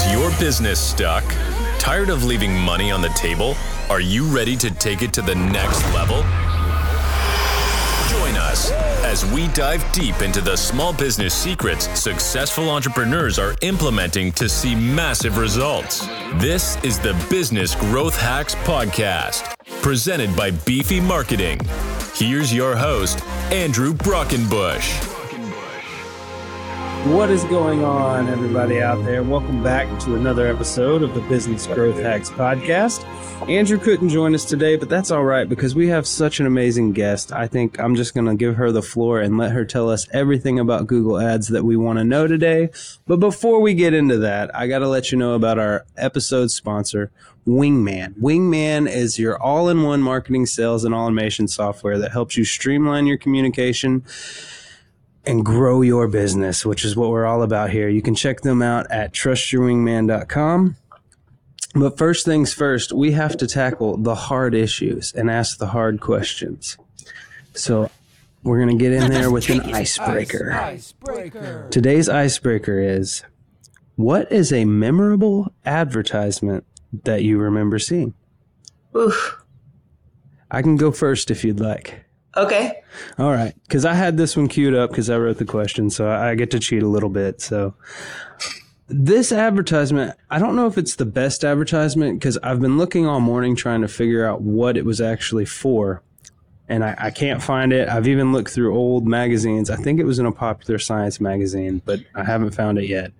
Is your business stuck? Tired of leaving money on the table? Are you ready to take it to the next level? Join us as we dive deep into the small business secrets successful entrepreneurs are implementing to see massive results. This is the Business Growth Hacks Podcast, presented by Beefy Marketing. Here's your host, Andrew Brockenbush. What is going on, everybody out there? Welcome back to another episode of the Business Growth Hacks Podcast. Andrew couldn't join us today, but that's all right because we have such an amazing guest. I think I'm just going to give her the floor and let her tell us everything about Google Ads that we want to know today. But before we get into that, I got to let you know about our episode sponsor, Wingman. Wingman is your all in one marketing, sales, and automation software that helps you streamline your communication and grow your business, which is what we're all about here. You can check them out at trustyourwingman.com. But first things first, we have to tackle the hard issues and ask the hard questions. So we're going to get in there with an icebreaker. icebreaker. Today's icebreaker is what is a memorable advertisement that you remember seeing? Oof. I can go first if you'd like. Okay. All right. Because I had this one queued up because I wrote the question, so I get to cheat a little bit. So, this advertisement, I don't know if it's the best advertisement because I've been looking all morning trying to figure out what it was actually for. And I, I, can't find it. I've even looked through old magazines. I think it was in a popular science magazine, but I haven't found it yet.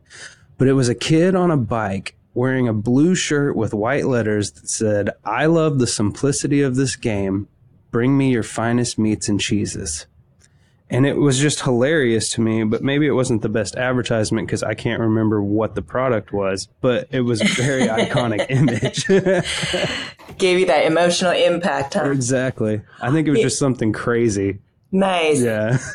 But it was a kid on a bike wearing a blue shirt with white letters that said, I love the simplicity of this game Bring me your finest meats and cheeses. And it was just hilarious to me, but maybe it wasn't the best advertisement because I can't remember what the product was, but it was a very iconic image. Gave you that emotional impact, huh? Exactly. I think it was just something crazy. Nice. Yeah.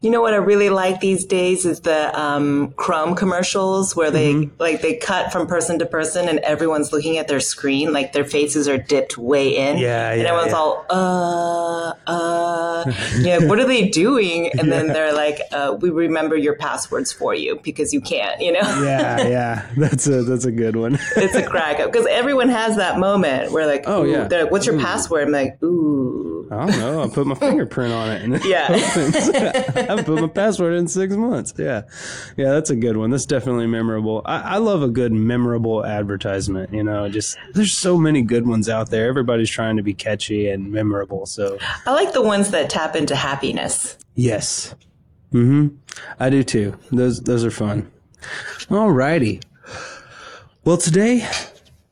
You know what I really like these days is the um, Chrome commercials where they mm-hmm. like they cut from person to person and everyone's looking at their screen, like their faces are dipped way in. Yeah, And everyone's yeah. all uh uh. yeah. What are they doing? And then they're like, uh, "We remember your passwords for you because you can't." You know. yeah, yeah. That's a that's a good one. it's a crack up because everyone has that moment where like, oh yeah, they're like, what's your ooh. password? I'm like, ooh. I don't know. I put my fingerprint on it. And yeah. I put my password in six months. Yeah. Yeah, that's a good one. That's definitely memorable. I, I love a good memorable advertisement. You know, just there's so many good ones out there. Everybody's trying to be catchy and memorable. So I like the ones that tap into happiness. Yes. Mm-hmm. I do too. Those those are fun. All righty. Well, today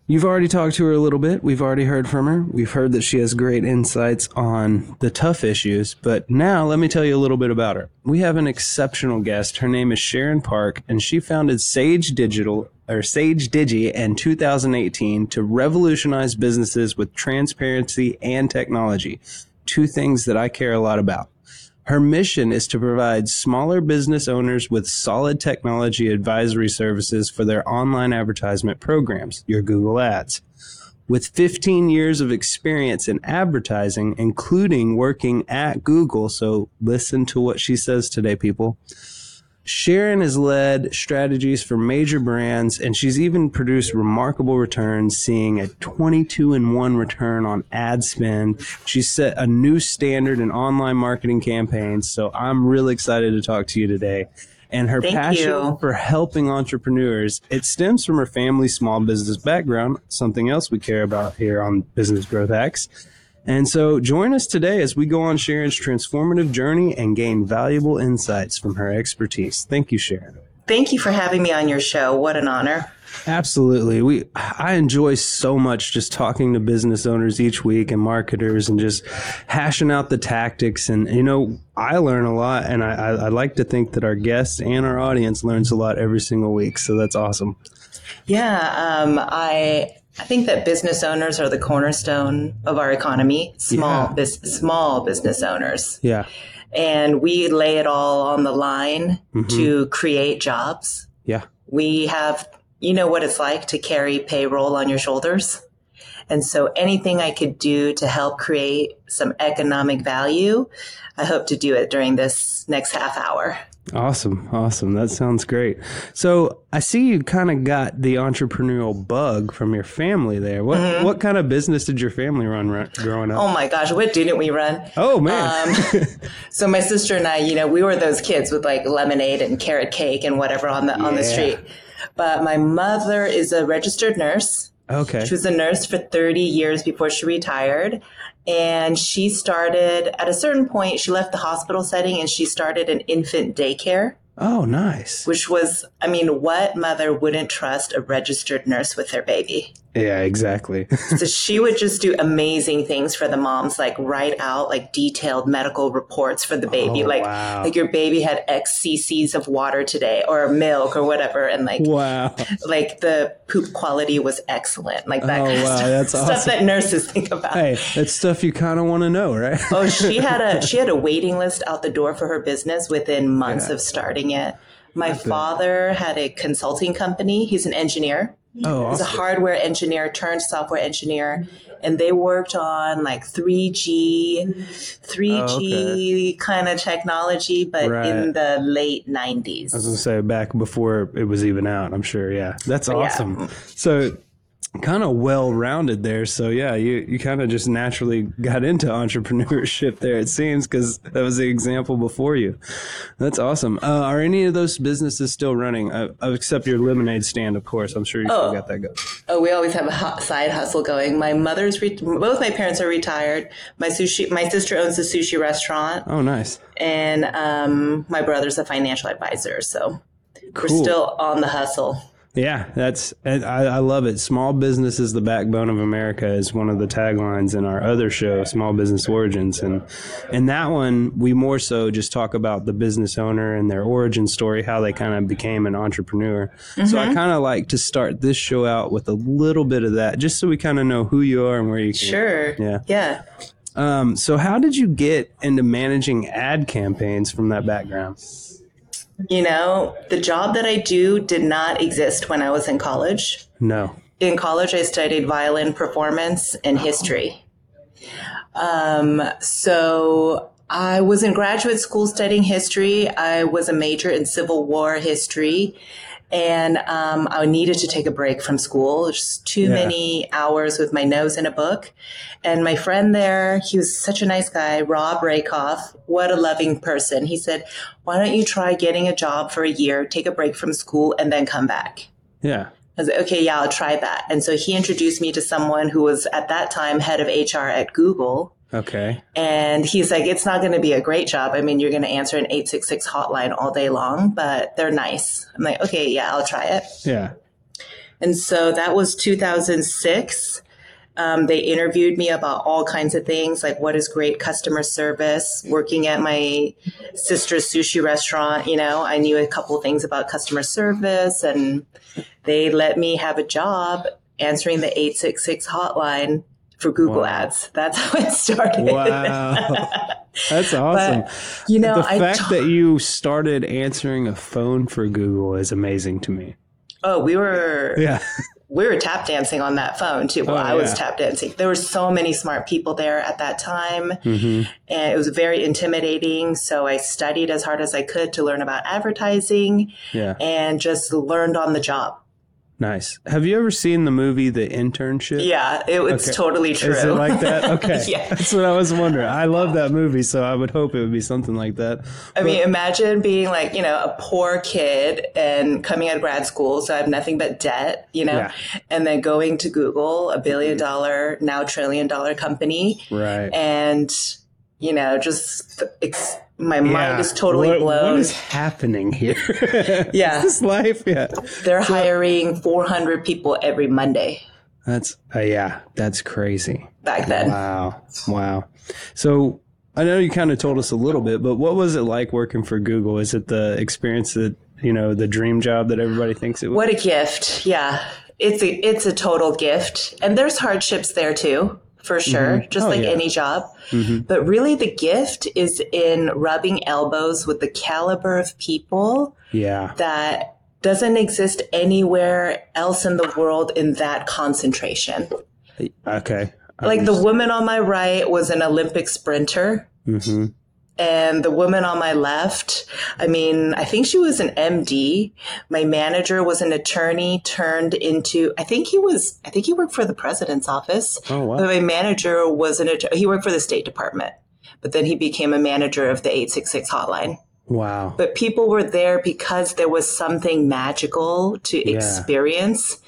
You've already talked to her a little bit. We've already heard from her. We've heard that she has great insights on the tough issues. But now let me tell you a little bit about her. We have an exceptional guest. Her name is Sharon Park, and she founded Sage Digital or Sage Digi in 2018 to revolutionize businesses with transparency and technology. Two things that I care a lot about. Her mission is to provide smaller business owners with solid technology advisory services for their online advertisement programs, your Google Ads. With 15 years of experience in advertising, including working at Google, so listen to what she says today, people Sharon has led strategies for major brands, and she's even produced remarkable returns, seeing a 22 and 1 return on ad spend. She's set a new standard in online marketing campaigns. So I'm really excited to talk to you today. And her Thank passion you. for helping entrepreneurs, it stems from her family small business background, something else we care about here on Business Growth Hacks. And so join us today as we go on Sharon's transformative journey and gain valuable insights from her expertise. Thank you, Sharon. Thank you for having me on your show. What an honor. Absolutely. We I enjoy so much just talking to business owners each week and marketers and just hashing out the tactics and you know, I learn a lot and I, I, I like to think that our guests and our audience learns a lot every single week. So that's awesome. Yeah, um, I I think that business owners are the cornerstone of our economy. Small yeah. small business owners. Yeah. And we lay it all on the line mm-hmm. to create jobs. Yeah. We have you know what it's like to carry payroll on your shoulders. And so anything I could do to help create some economic value, I hope to do it during this next half hour. Awesome, awesome. That sounds great. So I see you kind of got the entrepreneurial bug from your family there. What Mm-hmm. what kind of business did your family run ru- growing up? Oh my gosh, what didn't we run? Oh, man, Um, so my sister and I, you know, we were those kids with like lemonade and carrot cake and whatever on the on the street. But my mother is a registered nurse. okay, She was a nurse for 30 years before she retired. And she started at a certain point, she left the hospital setting and she started an infant daycare, oh nice. which was, I mean, what mother wouldn't trust a registered nurse with their baby? Yeah, exactly. So she would just do amazing things for the moms, like write out like detailed medical reports for the baby. Oh, like, wow. like your baby had X cc's of water today or milk or whatever. And like, wow. like the poop quality was excellent. Like that Oh, kind of wow, stuff. that's Stuff that nurses think about. Hey, that's stuff you kind of want to know, right? Oh, she had a she had a waiting list out the door for her business within months Yeah. of starting it. My father had a consulting company. He's an engineer. Oh, He's a hardware engineer turned software engineer, and they worked on like 3G, 3G kind of technology, but Right. in the late 90s. I was gonna say back before it was even out. I'm sure. Yeah, that's awesome. So kind of well rounded there. So yeah, you you kind of just naturally got into entrepreneurship there. It seems because that was the example before you. That's awesome. Uh, are any of those businesses still running? Uh, except your lemonade stand, of course. I'm sure you still Oh. got that going. Oh, we always have a side hustle going. My mother's re- both my parents are retired. My sushi, my sister owns a sushi restaurant, Oh, nice. and um, my brother's a financial advisor. So we're still on the hustle. Yeah, that's and I, I love it. Small business is the backbone of America is one of the taglines in our other show, Small Business Origins, and in that one we more so just talk about the business owner and their origin story, how they kind of became an entrepreneur. So I kind of like to start this show out with a little bit of that, just so we kind of know who you are and where you came. Sure. Yeah. Yeah. Um, so how did you get into managing ad campaigns from that background? You know, the job that I do did not exist when I was in college. No. In college, I studied violin performance and history. Um, so I was in graduate school studying history. I was a major in Civil War history. And um, I needed to take a break from school. Just too Yeah. many hours with my nose in a book. And my friend there, he was such a nice guy, Rob Rakoff. What a loving person. He said, Why don't you try getting a job for a year, take a break from school, and then come back? Yeah. I was like, okay, yeah, I'll try that. And so he introduced me to someone who was at that time head of HR at Google. Okay. And he's like, it's not going to be a great job. I mean, you're going to answer an 866 hotline all day long, but they're nice. I'm like, okay, yeah, I'll try it. Yeah. And so that was 2006. Um, they interviewed me about all kinds of things, like what is great customer service. Working at my sister's sushi restaurant, you know, I knew a couple things about customer service, and they let me have a job answering the 866 hotline for Google Wow. Ads. That's how it started. Wow. That's awesome. You know, the fact t- that you started answering a phone for Google is amazing to me. oh, we were Yeah. we were tap dancing on that phone too. Well, Oh, I was yeah. tap dancing. There were so many smart people there at that time, Mm-hmm. and it was very intimidating. So I studied as hard as I could to learn about advertising Yeah. and just learned on the job. Nice. Have you ever seen the movie The Internship? Yeah, it, it's Okay. totally true. Is it like that? Okay. Yeah. That's what I was wondering. I love that movie, so I would hope it would be something like that. I mean, imagine being like, you know, a poor kid and coming out of grad school, so I have nothing but debt, you know, Yeah. and then going to Google, a billion mm-hmm. dollar, now trillion dollar company, Right. and you know, just ex- my mind is totally What- blown. What is happening here? Yeah. Is this life? Yeah. They're hiring 400 people every Monday That's, uh, yeah, that's crazy. back then. Wow. Wow. So I know you kind of told us a little bit, but what was it like working for Google? Is it the experience that, you know, the dream job that everybody thinks it was? What a gift. Yeah. It's a it's a total gift. And there's hardships there too, for sure, just Oh, like yeah. any job. But really the gift is in rubbing elbows with the caliber of people Yeah. that doesn't exist anywhere else in the world in that concentration. Okay. Like the woman on my right was an Olympic sprinter. hmm And the woman on my left, I mean, I think she was an MD. My manager was an attorney turned into, I think he was, I think he worked for the president's office. Oh, wow. But my manager was an, he worked for the State Department, but then he became a manager of the 866 hotline. Wow. But people were there because there was something magical to Yeah. experience.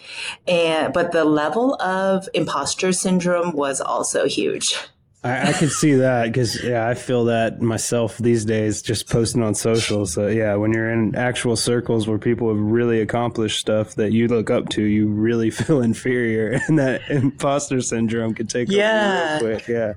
And, but the level of imposter syndrome was also huge. I, I could see that because yeah, I feel that myself these days, just posting on social. So yeah, when you're in actual circles where people have really accomplished stuff that you look up to, you really feel inferior, and that imposter syndrome could take Yeah. over real quick. Yeah.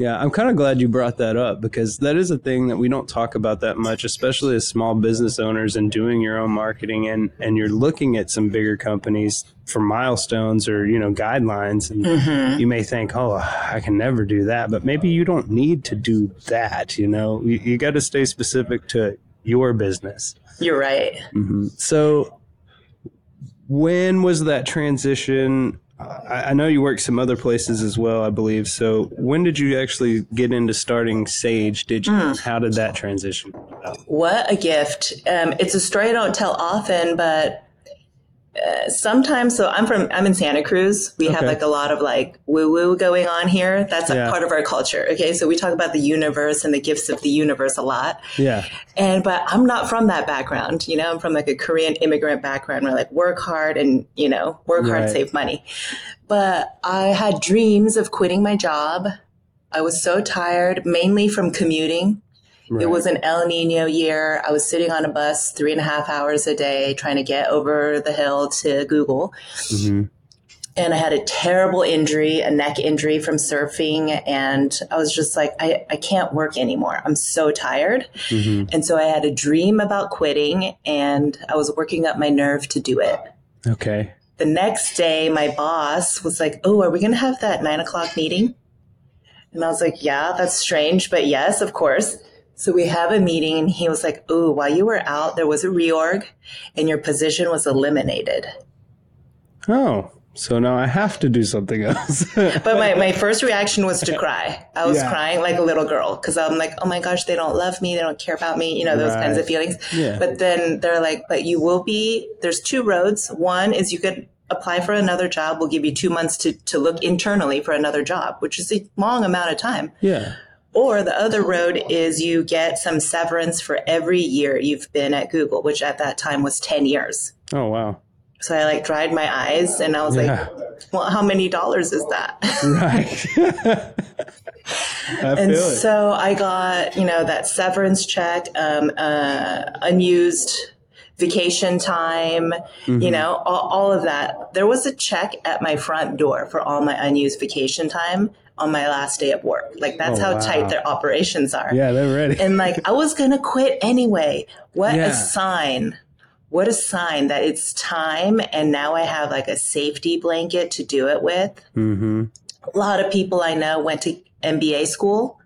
Yeah, I'm kind of glad you brought that up because that is a thing that we don't talk about that much, especially as small business owners and doing your own marketing and and you're looking at some bigger companies for milestones or you know guidelines and mm-hmm. you may think, oh, I can never do that, but maybe you don't need to do that. You know, you, you got to stay specific to your business. You're right. Mm-hmm. So, when was that transition? I, I know you work some other places as well, I believe. So, when did you actually get into starting Sage? Did you? How did that transition? What a gift. Um, it's a story I don't tell often, but uh, sometimes, so I'm from, I'm in Santa Cruz. We have like a lot of like woo woo going on here. That's a Yeah. part of our culture. Okay. So we talk about the universe and the gifts of the universe a lot. Yeah. And, but I'm not from that background. You know, I'm from like a Korean immigrant background where like work hard and, you know, work hard, save money. But I had dreams of quitting my job. I was so tired, mainly from commuting. Right. It was an El Nino year. I was sitting on a bus three and a half hours a day trying to get over the hill to Google. Mhm. And I had a terrible injury, a neck injury from surfing. And I was just like, I, I can't work anymore. I'm so tired. Mhm. And so I had a dream about quitting and I was working up my nerve to do it. Okay. The next day, my boss was like, Oh, are we going to have that nine o'clock meeting? And I was like, Yeah, that's strange, but yes, of course. So we have a meeting, and he was like, Oh, while you were out, there was a reorg and your position was eliminated. Oh, so now I have to do something else. But my, my first reaction was to cry. I was Yeah. crying like a little girl because I'm like, oh my gosh, they don't love me. They don't care about me. You know, those kinds of feelings. Yeah. But then they're like, but you will be, there's two roads. One is you could apply for another job. We'll give you two months to, to look internally for another job, which is a long amount of time. yeah. Or the other road is you get some severance for every year you've been at Google, which at that time was 10 years. Oh wow. So I like dried my eyes and I was Yeah. like, well, how many dollars is that? Right. I And feel it. so I got, you know, that severance check, um, uh, unused vacation time, Mm-hmm. you know, all, all of that. There was a check at my front door for all my unused vacation time on my last day of work. Like that's Oh, how wow. tight their operations are. yeah, they're ready. And like I was to quit anyway. What Yeah. a sign. What a sign that it's time and now I have like a safety blanket to do it with mm-hmm. a lot of people I know went to MBA school.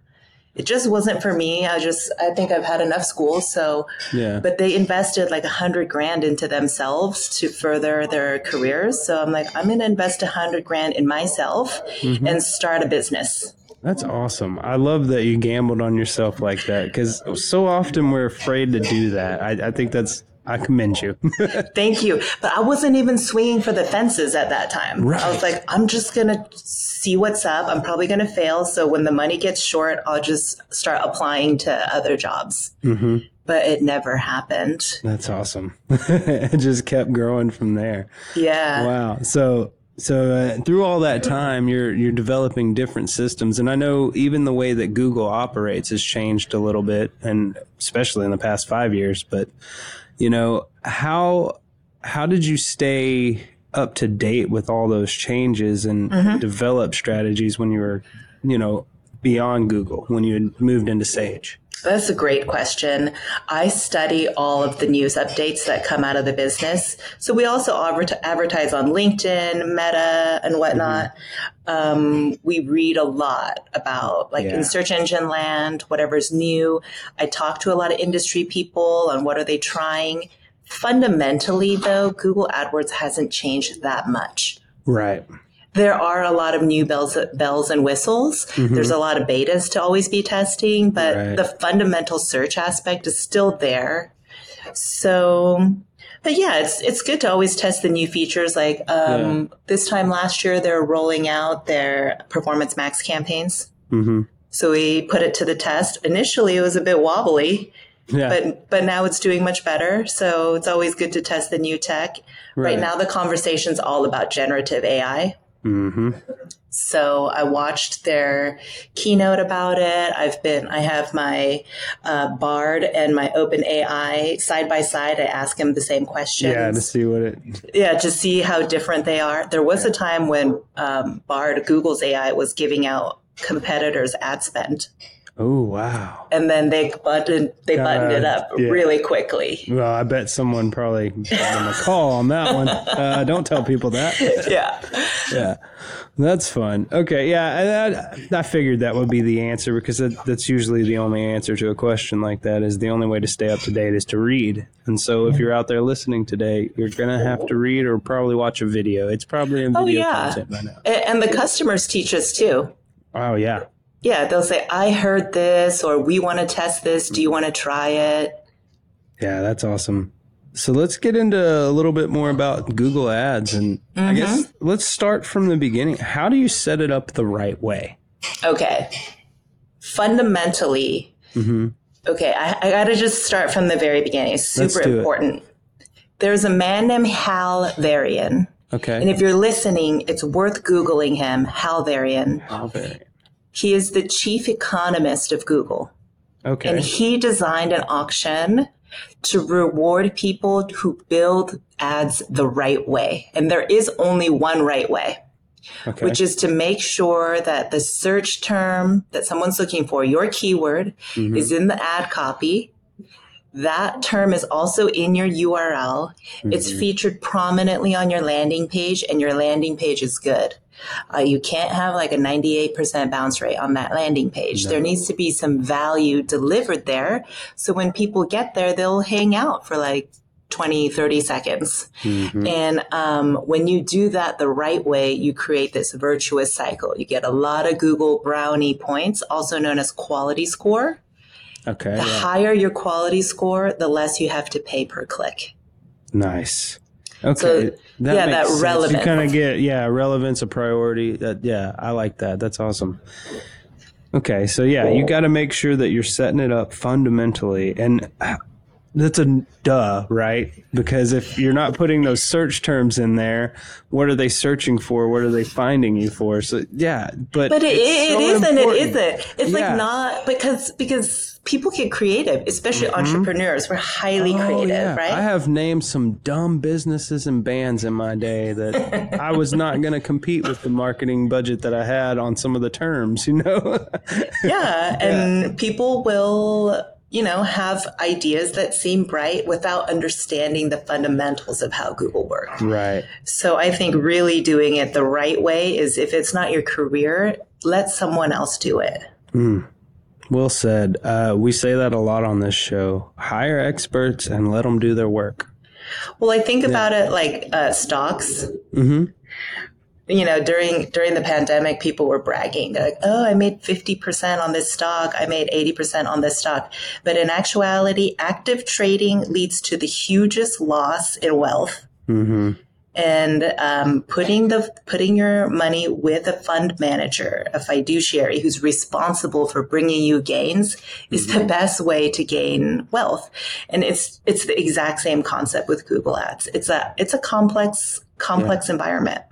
It just wasn't for me. I just, I think I've had enough school. So, Yeah. but they invested like a hundred grand into themselves to further their careers. So I'm like, I'm going to invest a hundred grand in myself Mm-hmm. and start a business. That's awesome. I love that you gambled on yourself like that because so often we're afraid to do that. I, I think that's, I commend you. Thank you. But I wasn't even swinging for the fences at that time. I was like, I'm just going to see what's up. I'm probably going to fail. So when the money gets short, I'll just start applying to other jobs. hmm But it never happened. That's awesome. it just kept growing from there. Yeah. Wow. So so uh, through all that time, you're you're developing different systems, and I know even the way that Google operates has changed a little bit, and especially in the past five years. But you know how how did you stay up to date with all those changes and mm-hmm. develop strategies when you were you know beyond Google when you had moved into Sage? That's a great question. I study all of the news updates that come out of the business. So we also advertise on LinkedIn, Meta, and whatnot. Um, we read a lot about, like Yeah. in search engine land, whatever's new. I talk to a lot of industry people on what are they trying. Fundamentally, though, Google AdWords hasn't changed that much. Right. There are a lot of new bells, bells and whistles. There's a lot of betas to always be testing, but Right. the fundamental search aspect is still there. So, but yeah, it's it's good to always test the new features. Like um, this time last year, they're rolling out their Performance Max campaigns. hmm So we put it to the test. Initially, it was a bit wobbly, Yeah. but but now it's doing much better. So it's always good to test the new tech. Right, Right. now, the conversation's all about generative AI. Hmm So I watched their keynote about it. I've been, I have my uh, Bard and my Open AI side by side. I ask them the same questions. Yeah, to see what it. Yeah, to see how different they are. There was a time when um, Bard, Google's AI, was giving out competitors' ad spend, Oh wow. and then they buttoned they buttoned it up yeah. really quickly. Well, I bet someone probably gave them a call on that one. Uh, don't tell people that. Yeah, Yeah, that's fun. Okay, yeah, I, I, I figured that would be the answer because that, that's usually the only answer to a question like that. Is the only way to stay up to date is to read. And so, if you're out there listening today, you're gonna have to read or probably watch a video. It's probably in Oh, video yeah. content by now. And the customers teach us too. Oh yeah, Yeah, they'll say, "I heard this," or "We want to test this. Do you want to try it?" yeah, that's awesome. So let's get into a little bit more about Google Ads, and I mm-hmm. guess let's start from the beginning. How do you set it up the right way? Okay. Fundamentally, mm-hmm. okay, I, I got to just start from the very beginning. It's super do it. important. There's a man named Hal Varian. Okay. And if you're listening, it's worth Googling him, Hal Varian. okay. He is the chief economist of Google. Okay. And he designed an auction to reward people who build ads the right way. And there is only one right way. okay. which is to make sure that the search term that someone's looking for, your keyword, Mm-hmm. is in the ad copy. That term is also in your URL. It's Mm-hmm. featured prominently on your landing page, and your landing page is good. Uh, you can't have like a 98% bounce rate on that landing page. There needs to be some value delivered there. So when people get there, they'll hang out for like 20, 30 seconds. Mhm. And um, when you do that the right way, you create this virtuous cycle. You get a lot of Google Brownie points, also known as quality score. Okay. The yeah. higher your quality score, the less you have to pay per click. Nice. Okay. So, yeah, that sense. You kind of get yeah, relevance a priority. That yeah, I like that. That's awesome. Okay, so yeah, you got to make sure that you're setting it up fundamentally, and that's a duh, right? Because if you're not putting those search terms in there, what are they searching for? What are they finding you for? So yeah, but But it, it, so it isn't. It isn't. It's Yeah. like not because because people get creative, especially entrepreneurs. We're highly Mm-hmm. Oh, creative, yeah. right? I have named some dumb businesses and bands in my day that I was not going to compete with the marketing budget that I had on some of the terms, you know? yeah, and people will, you know, have ideas that seem bright without understanding the fundamentals of how Google works. right. So I think really doing it the right way is if it's not your career, let someone else do it. Well said. Uh, we say that a lot on this show. Hire experts and let them do their work. Well, I think about it like uh, stocks. Mhm. You know, during during the pandemic, people were bragging. They're like, "Oh, I made fifty percent on this stock. I made eighty percent on this stock." But in actuality, active trading leads to the hugest loss in wealth. hmm and um, putting the putting your money with a fund manager, a fiduciary who's responsible for bringing you gains, is the best way to gain wealth. And it's it's the exact same concept with Google Ads. It's a it's a complex complex environment.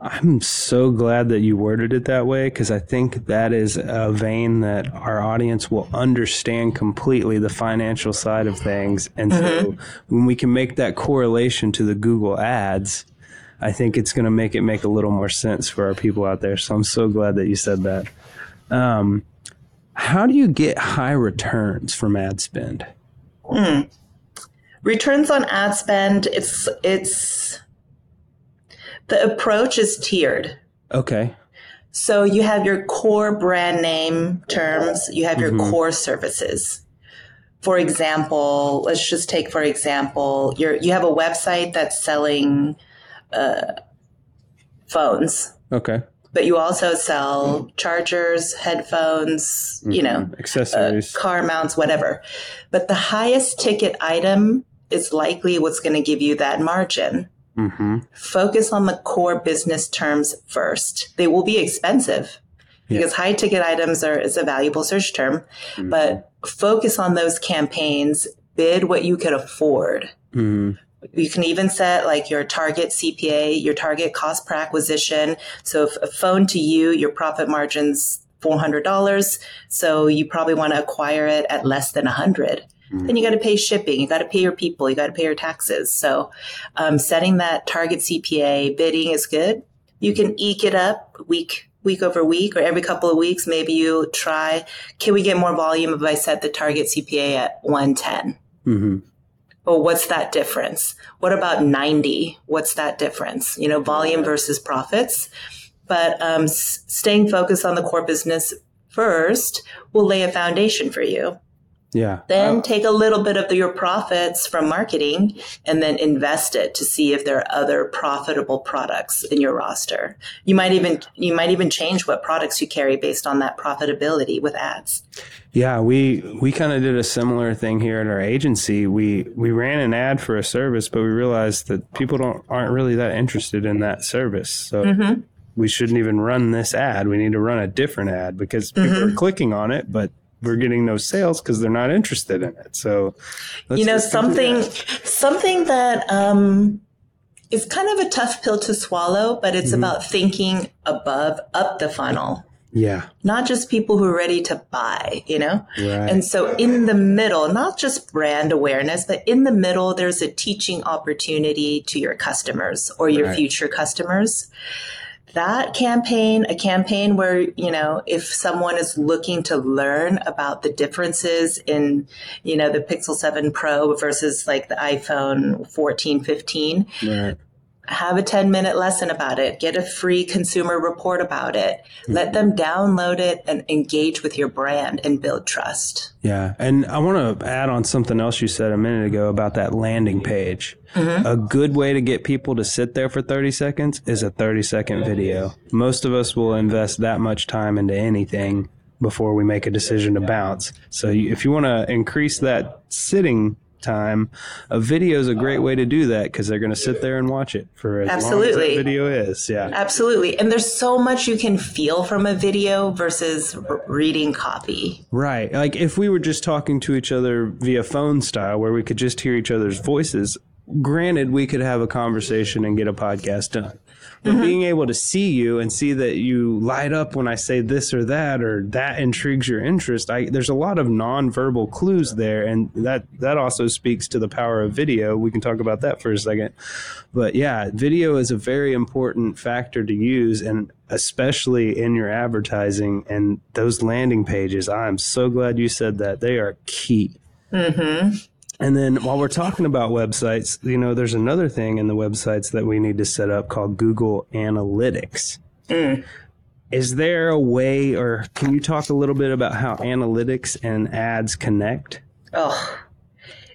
I'm so glad that you worded it that way because I think that is a vein that our audience will understand completely the financial side of things. And so when we can make that correlation to the Google ads, I think it's going to make it make a little more sense for our people out there. So I'm so glad that you said that. Um, how do you get high returns from ad spend? Returns on ad spend, it's it's the approach is tiered. Okay. So you have your core brand name terms, you have your mm-hmm. core services. For example, let's just take for example, you you have a website that's selling uh, phones, Okay. but you also sell chargers, headphones, you know, mm-hmm. Accessories. Uh, car mounts, whatever. But the highest ticket item is likely what's going to give you that margin. Mm-hmm. Focus on the core business terms first. They will be expensive because high ticket items are is a valuable search term, but focus on those campaigns. Bid what you could afford. hmm You can even set like your target CPA, your target cost per acquisition. So if a phone to you, your profit margin's $400. So you probably want to acquire it at less than 100. Then you got to pay shipping. You got to pay your people. You got to pay your taxes. So um, setting that target CPA bidding is good. You can eke it up week week over week or every couple of weeks. Maybe you try. Can we get more volume if I set the target CPA at 110? hmm Well, what's that difference? What about 90? What's that difference? You know, volume versus profits. But um, s- staying focused on the core business first will lay a foundation for you. Yeah. Then take a little bit of your profits from marketing and then invest it to see if there are other profitable products in your roster. You might even you might even change what products you carry based on that profitability with ads. Yeah, we we kind of did a similar thing here at our agency. We we ran an ad for a service, but we realized that people don't aren't really that interested in that service. So Mm-hmm. we shouldn't even run this ad. We need to run a different ad because people Mm-hmm. are clicking on it, but we're getting no sales because they're not interested in it. So you know something that. something that um is kind of a tough pill to swallow but it's Mm-hmm. about thinking above up the funnel Yeah. not just people who are ready to buy you know Right. and so in the middle not just brand awareness but in the middle there's a teaching opportunity to your customers or your Right. future customers that campaign, a campaign where, you know, if someone is looking to learn about the differences in, you know, the Pixel 7 Pro versus like the iPhone 14, 15, Right. Have a 10 minute lesson about it. Get a free consumer report about it. Let them download it and engage with your brand and build trust. Yeah. And I want to add on something else you said a minute ago about that landing page. Mm-hmm. A good way to get people to sit there for 30 seconds is a 30 second video. Most of us will invest that much time into anything before we make a decision to bounce. So if you want to increase that sitting time, a video is a great way to do that because they're going to sit there and watch it for as long as Absolutely. that video is. Yeah. Absolutely. And there's so much you can feel from a video versus reading copy. Right. Like if we were just talking to each other via phone style where we could just hear each other's voices, granted we could have a conversation and get a podcast done. But mm-hmm. being able to see you and see that you light up when I say this or that or that intrigues your interest, I there's a lot of nonverbal clues there and that that also speaks to the power of video. We can talk about that for a second. But yeah, video is a very important factor to use and especially in your advertising and those landing pages. I'm so glad you said that. They are key. Mm-hmm. And then while we're talking about websites, you know, there's another thing in the websites that we need to set up called Google Analytics. Hmm. Is there a way, or can you talk a little bit about how analytics and ads connect? Oh,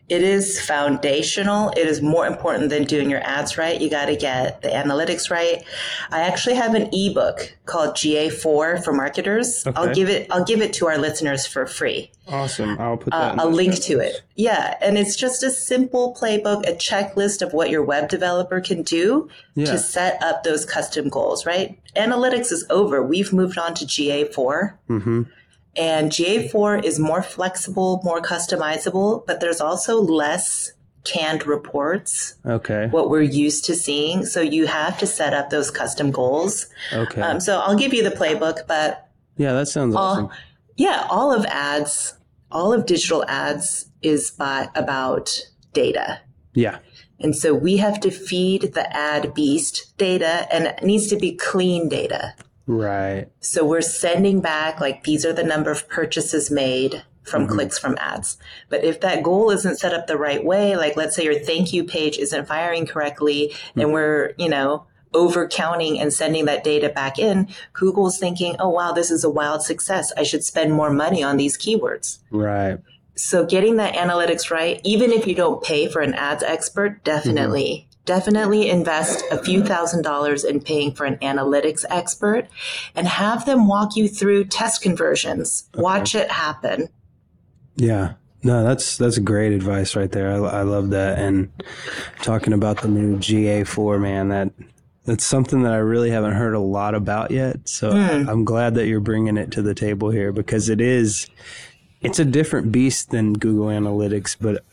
it is foundational. It is more important than doing your ads right. You got to get the analytics right. I actually have an ebook called GA4 for marketers. I'll give it. I'll give it to our listeners for free. Awesome. I'll put that. Uh, a link to it. Yeah, and it's just a simple playbook, a checklist of what your web developer can do Yeah. to set up those custom goals. Right? Analytics is over. We've moved on to GA4. Mhm. And GA4 is more flexible, more customizable, but there's also less canned reports, Okay. what we're used to seeing. So you have to set up those custom goals. Okay. Um, so I'll give you the playbook, but yeah, that sounds awesome. yeah, all of ads, all of digital ads is by, about data. Yeah. And so we have to feed the ad beast data and it needs to be clean data. Right. So we're sending back like these are the number of purchases made from mm-hmm. clicks from ads. But if that goal isn't set up the right way, like let's say your thank you page isn't firing correctly mm-hmm. and we're, you know, over counting and sending that data back in, Google's thinking, oh wow, this is a wild success. I should spend more money on these keywords. Right. So getting that analytics right, even if you don't pay for an ads expert, mm-hmm. definitely definitely invest a few thousand dollars in paying for an analytics expert and have them walk you through test conversions. Okay. Watch it happen. Yeah. No, that's that's great advice right there. I, I love that. And talking about the new GA4, man, that that's something that I really haven't heard a lot about yet. So mm. I'm glad that you're bringing it to the table here because it is it's a different beast than Google Analytics, but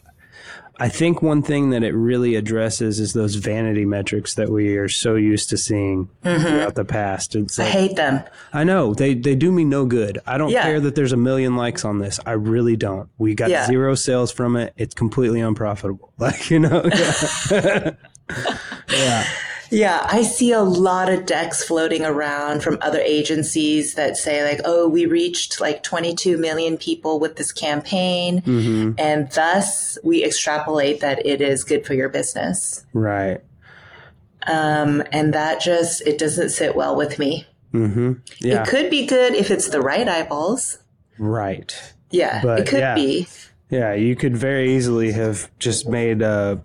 I think one thing that it really addresses is those vanity metrics that we are so used to seeing mm-hmm. throughout the past. It's I hate them. I know they they do me no good. I don't yeah. care that there's a million likes on this. I really don't. We got yeah. zero sales from it. It's completely unprofitable. Like you know. yeah. yeah. Yeah, I see a lot of decks floating around from other agencies that say like, "Oh, we reached like 22 million people with this campaign, mm-hmm. and thus we extrapolate that it is good for your business." Right. Um, and that just it doesn't sit well with me. Mm-hmm. Yeah. It could be good if it's the right eyeballs. Right. Yeah, but, it could yeah. be. Yeah, you could very easily have just made a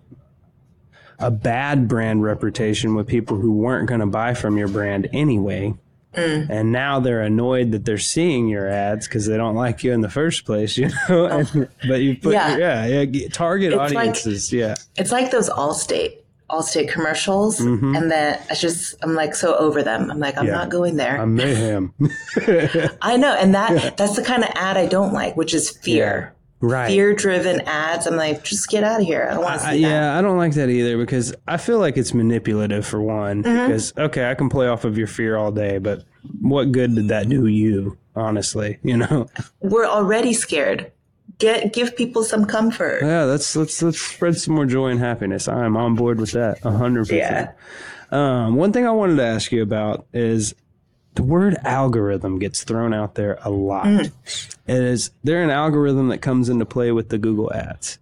a bad brand reputation with people who weren't going to buy from your brand anyway. Mm. And now they're annoyed that they're seeing your ads because they don't like you in the first place, you know. Oh. and, but you put yeah, yeah, yeah target it's audiences, like, yeah. It's like those Allstate Allstate commercials, mm-hmm. and then I just I'm like so over them. I'm like I'm yeah. not going there. I'm mayhem. I know, and that that's the kind of ad I don't like, which is fear right. fear driven ads. I'm like, just get out of here. I don't want to see I, that. Yeah, I don't like that either because I feel like it's manipulative for one. Mm-hmm. Because okay, I can play off of your fear all day, but what good did that do you? Honestly, you know, we're already scared. Get give people some comfort. Yeah, let's let's let's spread some more joy and happiness. I'm on board with that, hundred percent. Um, one thing I wanted to ask you about is the word algorithm gets thrown out there a lot. Mm. Is there an algorithm that comes into play with the Google ads?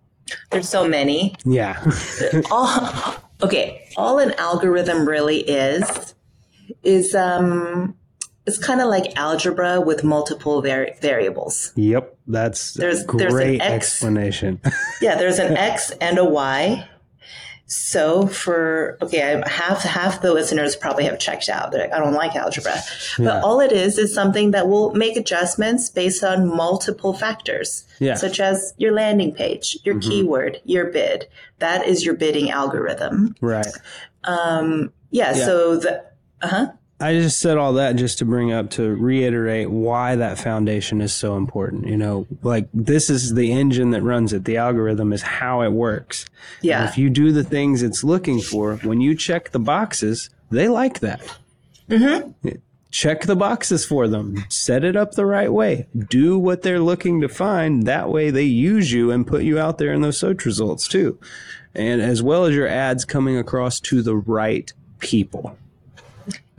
There's so many. Yeah. all, okay. All an algorithm really is, is, um, it's kind of like algebra with multiple var- variables. Yep, that's there's, great there's an X, explanation. yeah, there's an X and a Y, so for okay, I, half half the listeners probably have checked out. They're like, I don't like algebra, yeah. but all it is is something that will make adjustments based on multiple factors, yeah. such as your landing page, your mm-hmm. keyword, your bid. That is your bidding algorithm, right? Um, yeah, yeah. So the uh huh. I just said all that just to bring up to reiterate why that foundation is so important. You know, like this is the engine that runs it. The algorithm is how it works. Yeah. And if you do the things it's looking for, when you check the boxes, they like that. Mm-hmm. Check the boxes for them. Set it up the right way. Do what they're looking to find. That way they use you and put you out there in those search results too. And as well as your ads coming across to the right people.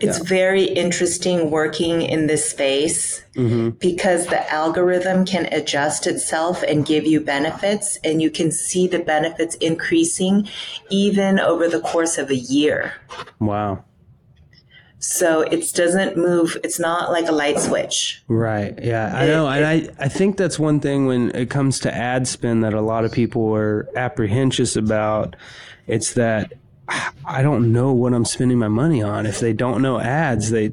It's yeah. very interesting working in this space mm-hmm. because the algorithm can adjust itself and give you benefits, and you can see the benefits increasing even over the course of a year. Wow. So it doesn't move. It's not like a light switch. Right. Yeah, I know. It, and I, I think that's one thing when it comes to ad spend that a lot of people are apprehensive about. It's that I don't know what I'm spending my money on. If they don't know ads, they,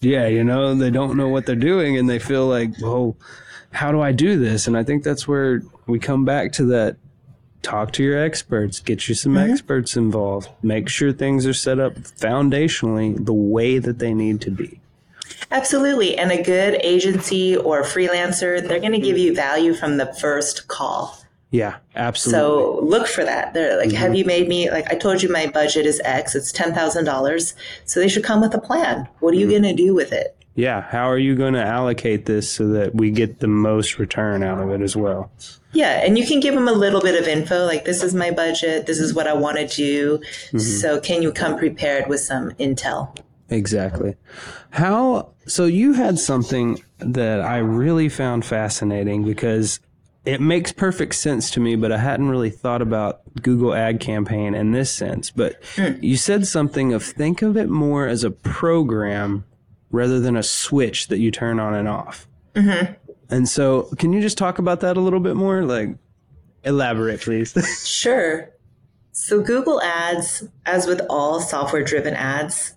yeah, you know, they don't know what they're doing and they feel like, well, how do I do this? And I think that's where we come back to that talk to your experts, get you some mm-hmm. experts involved, make sure things are set up foundationally the way that they need to be. Absolutely. And a good agency or freelancer, they're going to give you value from the first call. Yeah, absolutely. So look for that. They're like, mm-hmm. have you made me like I told you my budget is X, it's ten thousand dollars. So they should come with a plan. What are you mm-hmm. gonna do with it? Yeah. How are you gonna allocate this so that we get the most return out of it as well? Yeah, and you can give them a little bit of info, like this is my budget, this is what I want to do. Mm-hmm. So can you come prepared with some intel? Exactly. How so you had something that I really found fascinating because it makes perfect sense to me, but I hadn't really thought about Google Ad Campaign in this sense. But mm. you said something of think of it more as a program rather than a switch that you turn on and off. Mm-hmm. And so, can you just talk about that a little bit more? Like, elaborate, please. sure. So Google Ads, as with all software-driven ads,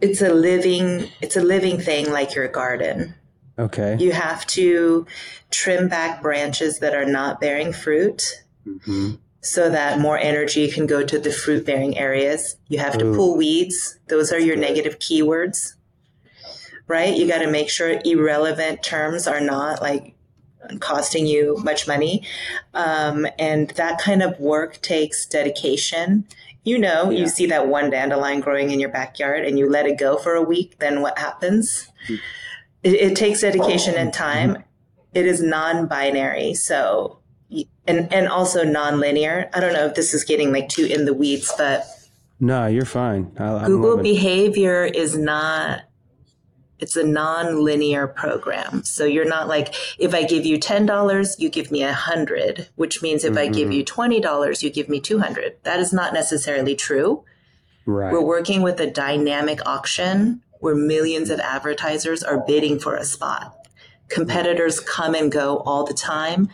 it's a living it's a living thing like your garden. Okay. You have to trim back branches that are not bearing fruit hmm so that more energy can go to the fruit bearing areas. You have to pull weeds. Those are your negative keywords, right? You got to make sure irrelevant terms are not like costing you much money. Um, and that kind of work takes dedication. You know, Yeah. you see that one dandelion growing in your backyard and you let it go for a week, then what happens? It, it takes dedication and oh. time. It is non binary. So, and, and also non-linear. I don't know if this is getting like too in the weeds, but No, you're fine. I, Google behavior is not it's a non-linear program. So you're not like if I give you $10, you give me a 100, which means if I give mm-hmm. you $20, you give me 200. That is not necessarily true. right. We're working with a dynamic auction where millions of advertisers are bidding for a spot. Competitors come and go all the time.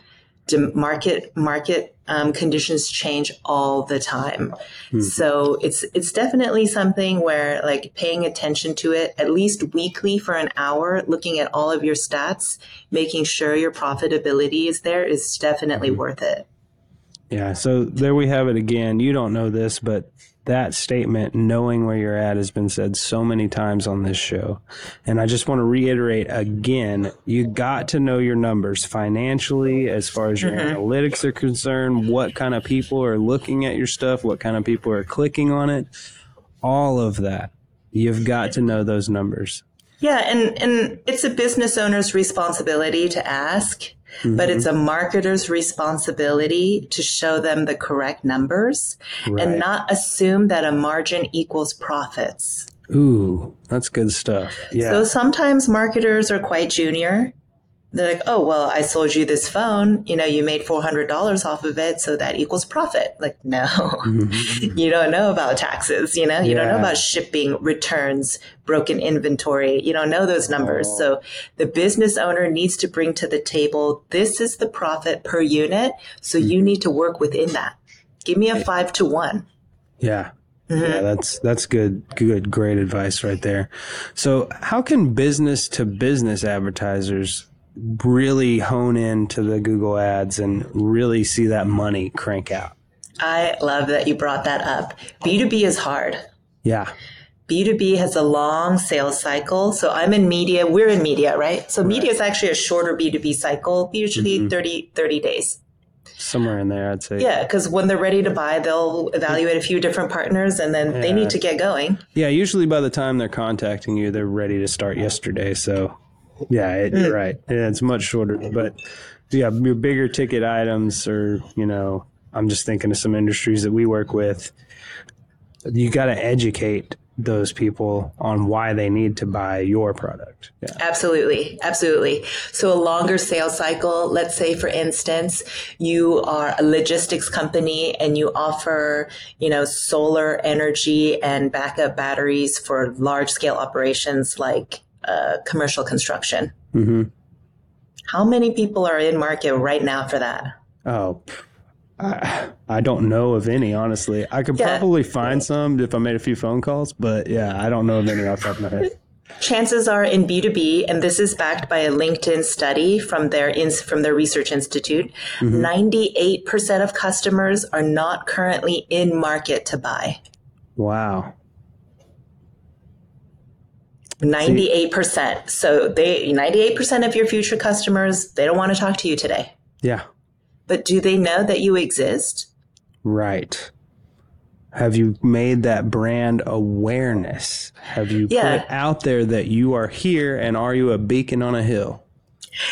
Dem- market market um, conditions change all the time. So it's it's definitely something where like paying attention to it at least weekly for an hour, looking at all of your stats, making sure your profitability is there is definitely worth it. Yeah, so there we have it again. You don't know this, but that statement, knowing where you're at, has been said so many times on this show. And I just want to reiterate again you got to know your numbers financially, as far as your mm-hmm. analytics are concerned, what kind of people are looking at your stuff, what kind of people are clicking on it, all of that. You've got to know those numbers. Yeah, and and it's a business owner's responsibility to ask, but it's mm-hmm. a marketer's responsibility to show them the correct numbers Right. and not assume that a margin equals profits. Ooh, that's good stuff. Yeah. So sometimes marketers are quite junior. They're like, "Oh, well, I sold you this phone. You know, you made four hundred dollars off of it, so that equals profit." Like, no, you don't know about taxes. You know, you don't know Mm-hmm. About shipping, returns, broken inventory. You don't know those numbers. Oh. So the business owner needs to bring to the table, "This is the profit per unit, so Mm-hmm. you need to work within that." Give me a five to one. Yeah. Mm-hmm. Yeah, that's that's good good great advice right there. So, how can business to business advertisers really hone in to the Google ads and really see that money crank out? I love that you brought that up. B2B is hard. Yeah. B2B has a long sales cycle. So I'm in media. We're in media, right? So media is actually a shorter B2B cycle, usually mm-hmm. 30, 30 days. Somewhere in there, I'd say. Yeah. Because when they're ready to buy, they'll evaluate a few different partners and then they need to get going. Yeah, usually by the time they're contacting you, they're ready to start yesterday. So, yeah, it, Mm. you're right. Yeah, it's much shorter. But yeah, your bigger ticket items, or you know, I'm just thinking of some industries that we work with. You got to educate those people on why they need to buy your product. Yeah. Absolutely. Absolutely. So a longer sales cycle, let's say for instance, you are a logistics company and you offer, you know, solar energy and backup batteries for large scale operations like uh, commercial construction. hmm How many people are in market right now for that? Oh, I, I don't know of any, honestly. I could Yeah. probably find some if I made a few phone calls, but yeah, I don't know of any off the top of my head. Chances are in B2B, and this is backed by a LinkedIn study from their ins from their research institute, 98% of customers are not currently in market to buy. Wow. 98%. So they 98% of your future customers, they don't want to talk to you today. Yeah. But do they know that you exist? Right. Have you made that brand awareness? Have you Yeah. put out there that you are here and are you a beacon on a hill?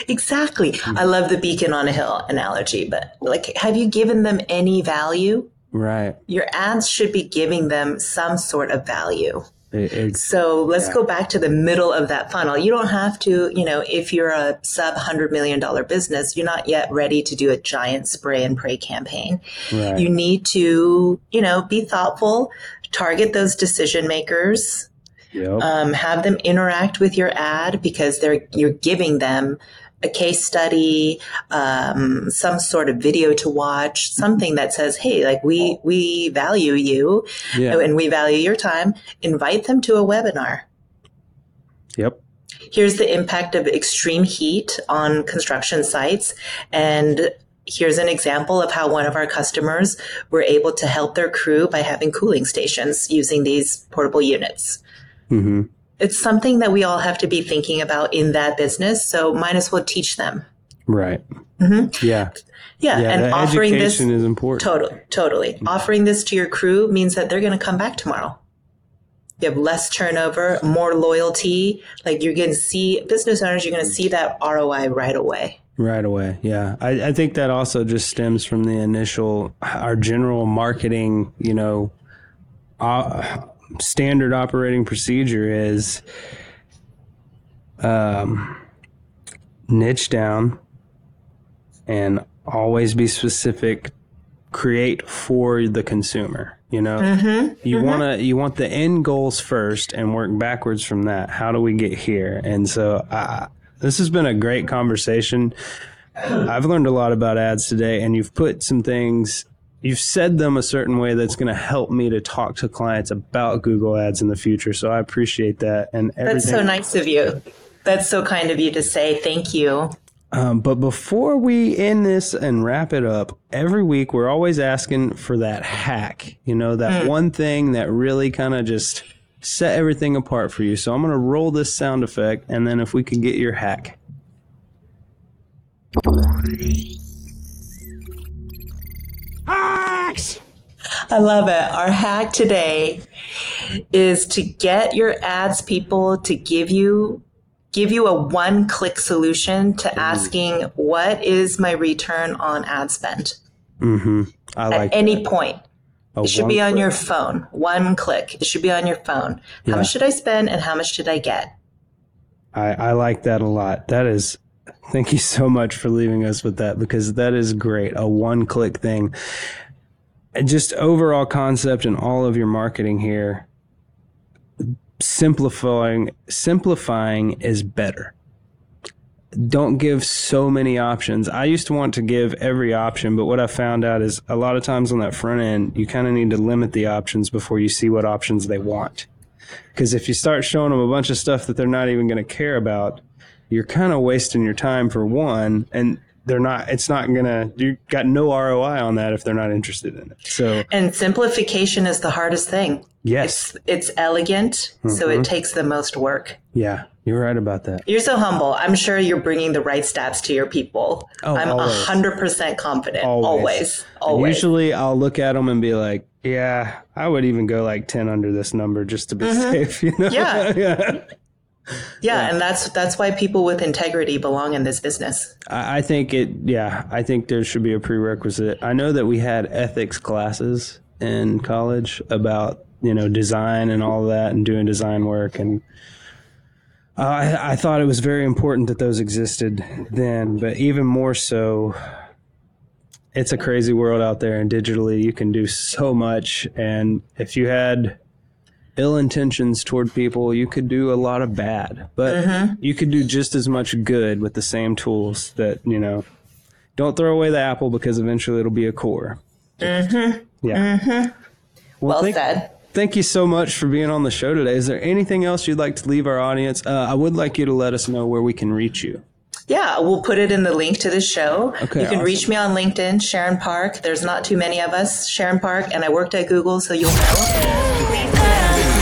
Exactly. Hmm. I love the beacon on a hill analogy, but like have you given them any value? Right. Your ads should be giving them some sort of value. It- So let's go back to the middle of that funnel. You don't have to, you know, if you're a sub $100 million business, you're not yet ready to do a giant spray and pray campaign. right. You need to, you know, be thoughtful, target those decision makers, Yep. um, have them interact with your ad because they're you're giving them a case study, um, some sort of video to watch, something that says, "Hey, like we we value you, Yeah. and we value your time." Invite them to a webinar. Yep. Here's the impact of extreme heat on construction sites, and here's an example of how one of our customers were able to help their crew by having cooling stations using these portable units. hmm It's something that we all have to be thinking about in that business, so might as well teach them. Right. Mm-hmm. Yeah. Yeah, Yeah. and offering this education is important. totally, totally offering this to your crew means that they're going to come back tomorrow. You have less turnover, more loyalty. Like you're going to see business owners, you're going to see that ROI right away. Right away. Yeah. I, I think that also just stems from the initial, our general marketing, you know, uh, standard operating procedure is um, niche down and always be specific, create for the consumer. You know, you want to you want the end goals first and work backwards from that. How do we get here? And so, I, this has been a great conversation. I've learned a lot about ads today, and you've put some things, you've said them a certain way that's going to help me to talk to clients about Google Ads in the future. So I appreciate that. And everything. That's so nice of you. That's so kind of you to say thank you. Um, but before we end this and wrap it up, every week we're always asking for that hack, you know, that one thing that really kind of just set everything apart for you. So I'm going to roll this sound effect, and then if we can get your hack. I love it. Our hack today is to get your ads people to give you give you a one-click solution to asking what is my return on ad spend Mm-hmm. I at like any point. a It should be on your phone. One click. It should be on your phone. How much did I spend and how much did I get? I, I like that a lot. That is, thank you so much for leaving us with that because that is great. A one click thing. Just overall concept and all of your marketing here. Simplifying, simplifying is better. Don't give so many options. I used to want to give every option, but what I found out is a lot of times on that front end, you kind of need to limit the options before you see what options they want. Because if you start showing them a bunch of stuff that they're not even going to care about, you're kind of wasting your time for one, and they're not. It's not gonna. You got no ROI on that if they're not interested in it. So And simplification is the hardest thing. yes, It's elegant, so Mm-hmm. it takes the most work. yeah, you're right about that. You're so humble. I'm sure you're bringing the right stats to your people. Oh, I'm always. 100% confident. Always. Always. Always. Usually, I'll look at them and be like, "Yeah, I would even go like ten under this number just to be safe." You know? Mm-hmm. Yeah. yeah. yeah, and that's that's why people with integrity belong in this business. I I think it. Yeah, I think there should be a prerequisite. I know that we had ethics classes in college about you know design and all that, and doing design work, and I, I thought it was very important that those existed then. But even more so, it's a crazy world out there, and digitally you can do so much. And if you had ill intentions toward people, you could do a lot of bad, but you could do just as much good with the same tools that, you know, don't throw away the apple because eventually it'll be a core. Mm-hmm. Yeah. Well thank, said. Thank you so much for being on the show today. Is there anything else you'd like to leave our audience? Uh, I would like you to let us know where we can reach you. Yeah, we'll put it in the link to the show. Okay, you can awesome. reach me on LinkedIn, Sharon Park. There's not too many of us, Sharon Park, and I worked at Google, so you'll know.